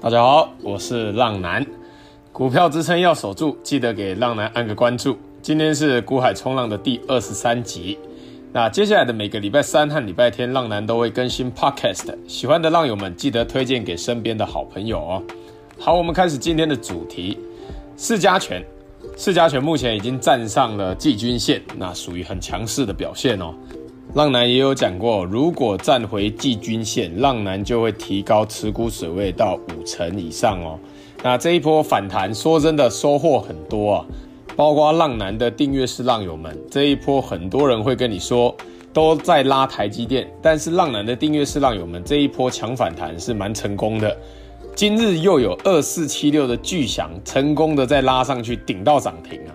大家好，我是浪男。股票支撑要守住，记得给浪男按个关注。今天是股海冲浪的第二十三集。那接下来的每个礼拜三和礼拜天，浪男都会更新 Podcast。喜欢的浪友们，记得推荐给身边的好朋友哦。好，我们开始今天的主题。四家权，四家权目前已经站上了季均线，那属于很强势的表现哦。浪男也有讲过，如果站回季均线，浪男就会提高持股水位到五成以上哦。那这一波反弹，说真的收获很多啊，包括浪男的订阅式浪友们，这一波很多人会跟你说都在拉台积电，但是浪男的订阅式浪友们这一波强反弹是蛮成功的。今日又有二四七六的巨响成功的再拉上去顶到涨停啊。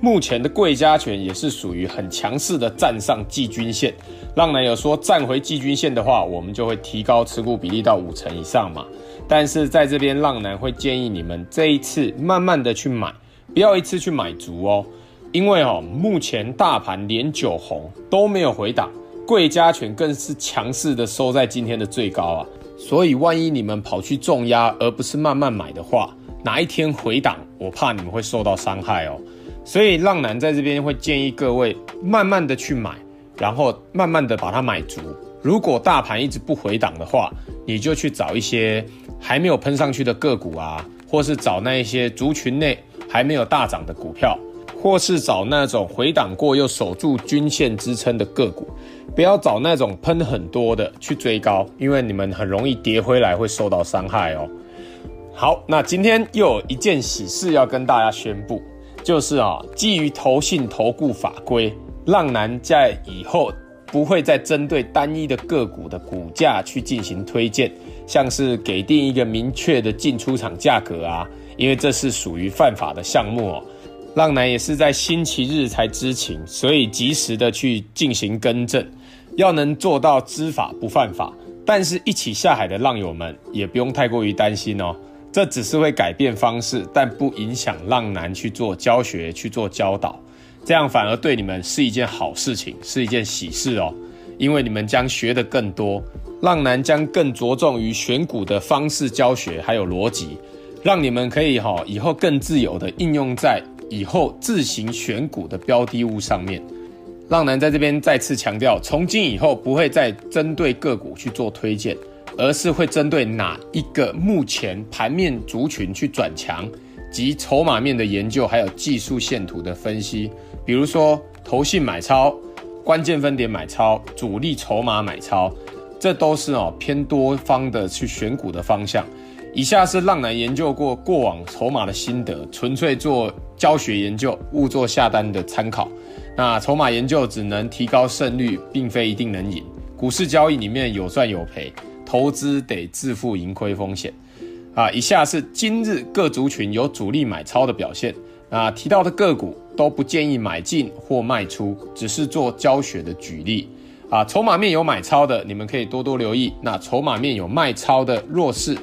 目前的贵加权也是属于很强势的站上季均线，浪男有说站回季均线的话，我们就会提高持股比例到五成以上嘛。但是在这边，浪男会建议你们这一次慢慢的去买，不要一次去买足哦，因为哦，目前大盘连九红都没有回档，贵加权更是强势的收在今天的最高啊，所以万一你们跑去重压而不是慢慢买的话，哪一天回档，我怕你们会受到伤害哦。所以浪男在这边会建议各位慢慢的去买，然后慢慢的把它买足。如果大盘一直不回档的话，你就去找一些还没有喷上去的个股啊，或是找那一些族群内还没有大涨的股票，或是找那种回档过又守住均线支撑的个股，不要找那种喷很多的去追高，因为你们很容易跌回来会受到伤害哦。好，那今天又有一件喜事要跟大家宣布。就是啊，基于投信投顾法规，浪男在以后不会再针对单一的个股的股价去进行推荐，像是给定一个明确的进出场价格啊，因为这是属于犯法的项目哦。浪男也是在星期日才知情，所以及时的去进行更正，要能做到知法不犯法。但是一起下海的浪友们也不用太过于担心哦。这只是会改变方式，但不影响浪男去做教学、去做教导，这样反而对你们是一件好事情，是一件喜事哦。因为你们将学得更多，浪男将更着重于选股的方式教学，还有逻辑，让你们可以哈以后更自由地应用在以后自行选股的标的物上面。浪男在这边再次强调，从今以后不会再针对个股去做推荐。而是会针对哪一个目前盘面族群去转强，及筹码面的研究，还有技术线图的分析，比如说投信买超、关键分点买超、主力筹码买超，这都是哦偏多方的去选股的方向。以下是浪男研究过过往筹码的心得，纯粹做教学研究，勿做下单的参考。那筹码研究只能提高胜率，并非一定能赢。股市交易里面有赚有赔。投资得自负盈亏风险，啊，以下是今日各族群有主力买超的表现，啊，提到的个股都不建议买进或卖出，只是做教学的举例，啊，筹码面有买超的，你们可以多多留意，那筹码面有卖超的弱势，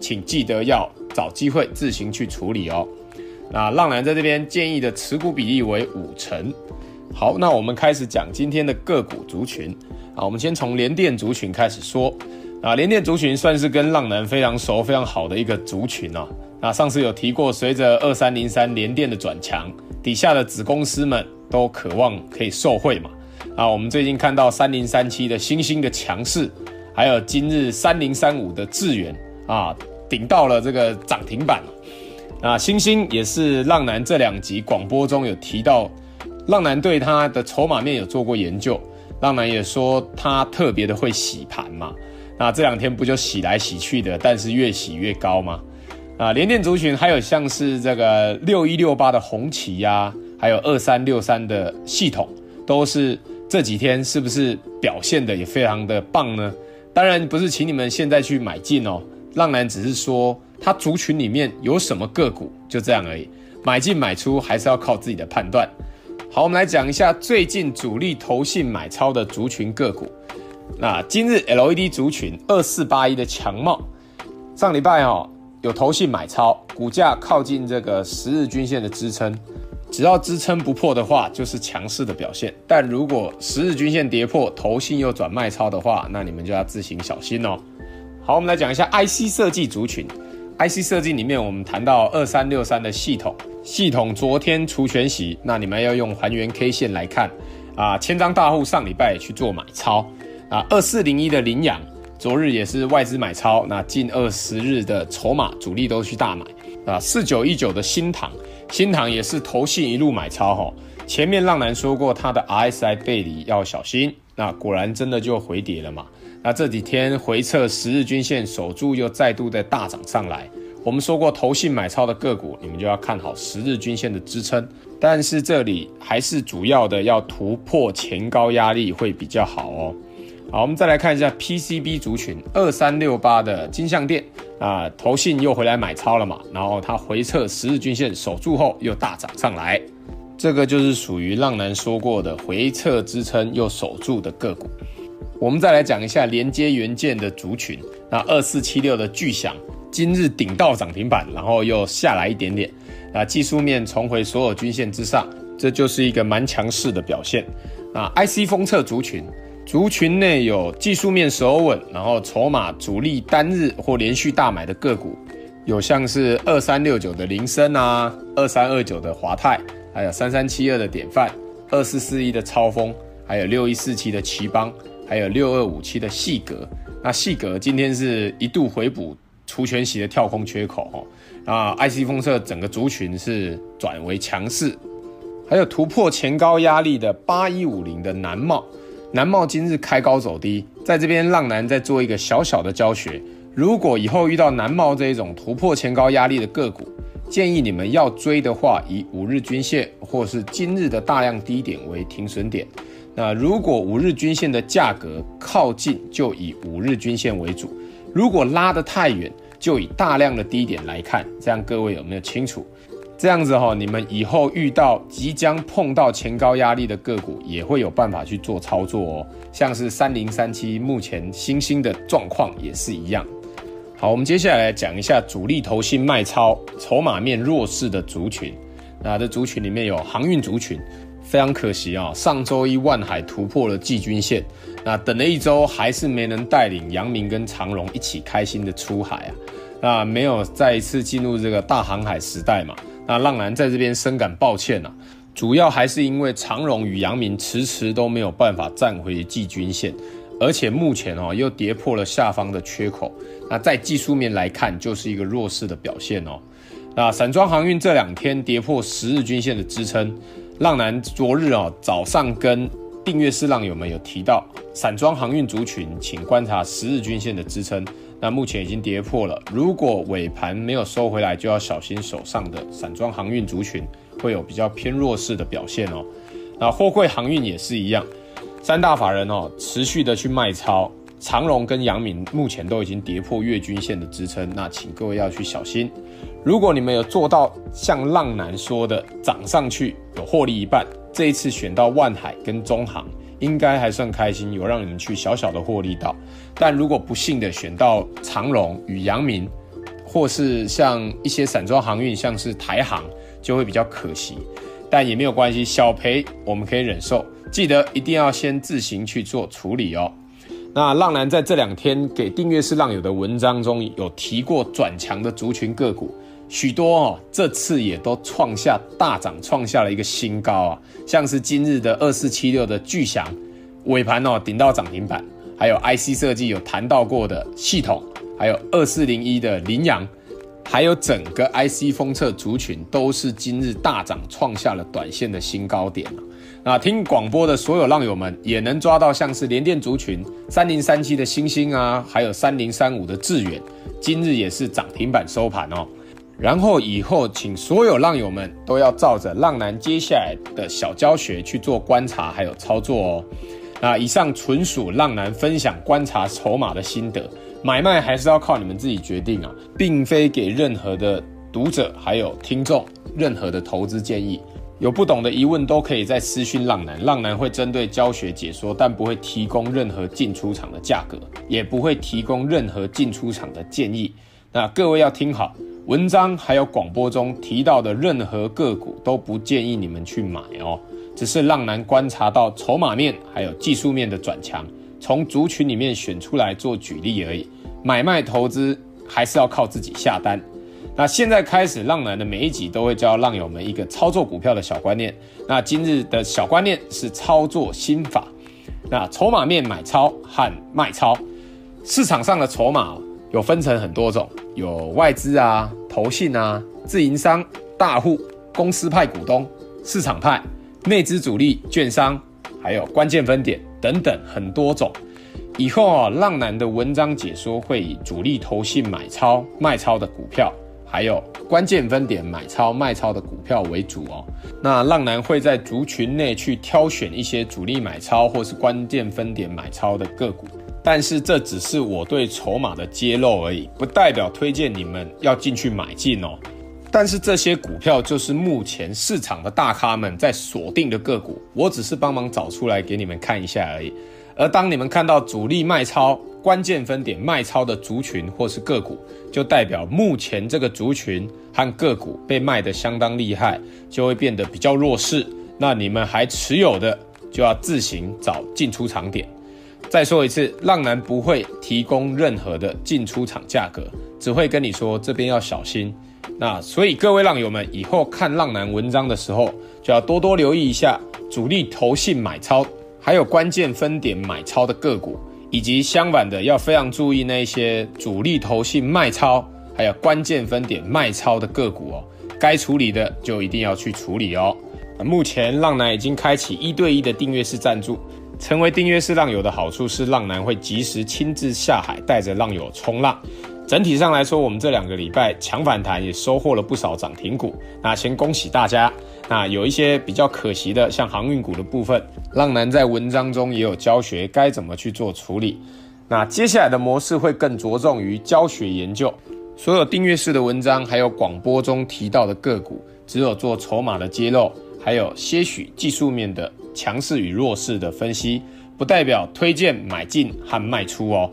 请记得要找机会自行去处理哦。那浪男在这边建议的持股比例为五成。好，那我们开始讲今天的个股族群，啊，我们先从联电族群开始说。啊，联电族群算是跟浪男非常熟、非常好的一个族群哦。那上次有提过，随着二三零三联电的转强，底下的子公司们都渴望可以受惠嘛。啊，我们最近看到三零三七的欣兴的强势，还有今日三零三五的智原啊，顶到了这个涨停板。啊，星星也是浪男这两集广播中有提到，浪男对他的筹码面有做过研究，浪男也说他特别的会洗盘嘛。那这两天不就洗来洗去的，但是越洗越高吗？啊，联电族群还有像是这个六一六八的红旗呀，还有二三六三的系统，都是这几天是不是表现的也非常的棒呢？当然不是请你们现在去买进哦，浪男只是说它族群里面有什么个股，就这样而已。买进买出还是要靠自己的判断。好，我们来讲一下最近主力投信买超的族群个股。那今日 LED 族群二四八一的强茂，上礼拜哦有投信买超，股价靠近这个十日均线的支撑，只要支撑不破的话，就是强势的表现。但如果十日均线跌破，投信又转卖超的话，那你们就要自行小心哦。好，我们来讲一下 IC 设计族群 IC 设计里面，我们谈到二三六三的系统，系统昨天除权息，那你们要用还原 K 线来看啊。千张大户上礼拜去做买超啊，二四零一的凌阳，昨日也是外资买超，那近二十日的筹码主力都去大买啊。四九一九的新唐，新唐也是投信一路买超哈。前面浪男说过，它的 RSI 背离要小心，那果然真的就回跌了嘛。那这几天回撤十日均线守住，又再度的大涨上来。我们说过，投信买超的个股，你们就要看好十日均线的支撑。但是这里还是主要的要突破前高压力会比较好哦。好，我们再来看一下 PCB 族群二三六八的金相电啊，投信又回来买超了嘛。然后它回撤十日均线守住后，又大涨上来。这个就是属于浪男说过的回撤支撑又守住的个股。我们再来讲一下连接元件的族群，那二四七六的巨响今日顶到涨停板，然后又下来一点点，啊技术面重回所有均线之上，这就是一个蛮强势的表现。那 IC 封测族群，族群内有技术面守稳，然后筹码主力单日或连续大买的个股，有像是二三六九的林森啊，二三二九的华泰，还有三三七二的典范，二四四一的超风，还有六一四七的奇邦。还有六二五七的细格，那细格今天是一度回补除权息的跳空缺口哦，啊，IC 封测整个族群是转为强势，还有突破前高压力的八一五零的南茂，南茂今日开高走低，在这边浪男再做一个小小的教学，如果以后遇到南茂这一种突破前高压力的个股，建议你们要追的话，以五日均线或是今日的大量低点为停损点。那如果五日均线的价格靠近，就以五日均线为主；如果拉得太远，就以大量的低点来看。这样各位有没有清楚？这样子哈，你们以后遇到即将碰到前高压力的个股，也会有办法去做操作哦。像是三零三七，目前新兴的状况也是一样。好，我们接下来讲一下主力投信卖超、筹码面弱势的族群。那这族群里面有航运族群。非常可惜啊，上周一万海突破了季均线，那等了一周还是没能带领阳明跟长荣一起开心的出海啊，那没有再一次进入这个大航海时代嘛，那浪男在这边深感抱歉啊，主要还是因为长荣与阳明迟迟都没有办法站回季均线，而且目前哦又跌破了下方的缺口，那在技术面来看就是一个弱势的表现哦，那散装航运这两天跌破十日均线的支撑。浪男昨日啊早上跟订阅式浪友们有提到，散装航运族群，请观察十日均线的支撑。那目前已经跌破了，如果尾盘没有收回来，就要小心手上的散装航运族群会有比较偏弱势的表现哦。那货柜航运也是一样，三大法人哦持续的去卖超，长荣跟阳明目前都已经跌破月均线的支撑，那请各位要去小心。如果你们有做到像浪男说的涨上去有获利一半，这一次选到万海跟中航，应该还算开心，有让你们去小小的获利到。但如果不幸的选到长荣与阳明，或是像一些散装航运，像是台航，就会比较可惜。但也没有关系，小赔我们可以忍受。记得一定要先自行去做处理哦。那浪男在这两天给订阅式浪友的文章中有提过转强的族群个股。许多哦，这次也都创下大涨，创下了一个新高啊！像是今日的二四七六的巨祥，尾盘哦顶到涨停板，还有 IC 设计有谈到过的系统，还有二四零一的羚羊，还有整个 IC 封测族群都是今日大涨，创下了短线的新高点。那听广播的所有浪友们也能抓到像是联电族群三零三七的星星啊，还有三零三五的智原，今日也是涨停板收盘哦。然后以后，请所有浪友们都要照着浪男接下来的小教学去做观察，还有操作哦。那以上纯属浪男分享观察筹码的心得，买卖还是要靠你们自己决定啊，并非给任何的读者还有听众任何的投资建议。有不懂的疑问都可以在私讯浪男，浪男会针对教学解说，但不会提供任何进出场的价格，也不会提供任何进出场的建议。那各位要听好。文章还有广播中提到的任何个股都不建议你们去买哦，只是浪男观察到筹码面还有技术面的转强，从族群里面选出来做举例而已。买卖投资还是要靠自己下单。那现在开始，浪男的每一集都会教浪友们一个操作股票的小观念。那今日的小观念是操作心法。那筹码面买超和卖超，市场上的筹码有分成很多种，有外资啊、投信啊、自营商、大户、公司派股东、市场派、内资主力、券商，还有关键分点等等很多种。以后啊，浪男的文章解说会以主力投信买超卖超的股票。还有关键分点买超卖超的股票为主哦。那浪男会在族群内去挑选一些主力买超或是关键分点买超的个股，但是这只是我对筹码的揭露而已，不代表推荐你们要进去买进哦。但是这些股票就是目前市场的大咖们在锁定的个股，我只是帮忙找出来给你们看一下而已。而当你们看到主力卖超、关键分点卖超的族群或是个股，就代表目前这个族群和个股被卖得相当厉害，就会变得比较弱势。那你们还持有的，就要自行找进出场点。再说一次，浪男不会提供任何的进出场价格，只会跟你说这边要小心。那所以各位浪友们，以后看浪男文章的时候，就要多多留意一下主力投信买超，还有关键分点买超的个股。以及相反的，要非常注意那些主力投信卖超，还有关键分点卖超的个股哦。该处理的就一定要去处理哦。目前浪男已经开启一对一的订阅式赞助，成为订阅式浪友的好处是，浪男会及时亲自下海，带着浪友冲浪。整体上来说，我们这两个礼拜强反弹也收获了不少涨停股。那先恭喜大家。那有一些比较可惜的，像航运股的部分，浪男在文章中也有教学该怎么去做处理。那接下来的模式会更着重于教学研究。所有订阅式的文章还有广播中提到的个股，只有做筹码的揭露，还有些许技术面的强势与弱势的分析，不代表推荐买进和卖出哦。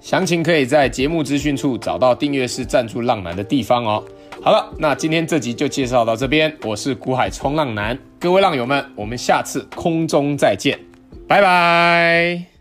详情可以在节目资讯处找到订阅式赞助浪男的地方哦。好了，那今天这集就介绍到这边，我是股海冲浪男，各位浪友们，我们下次空中再见，拜拜。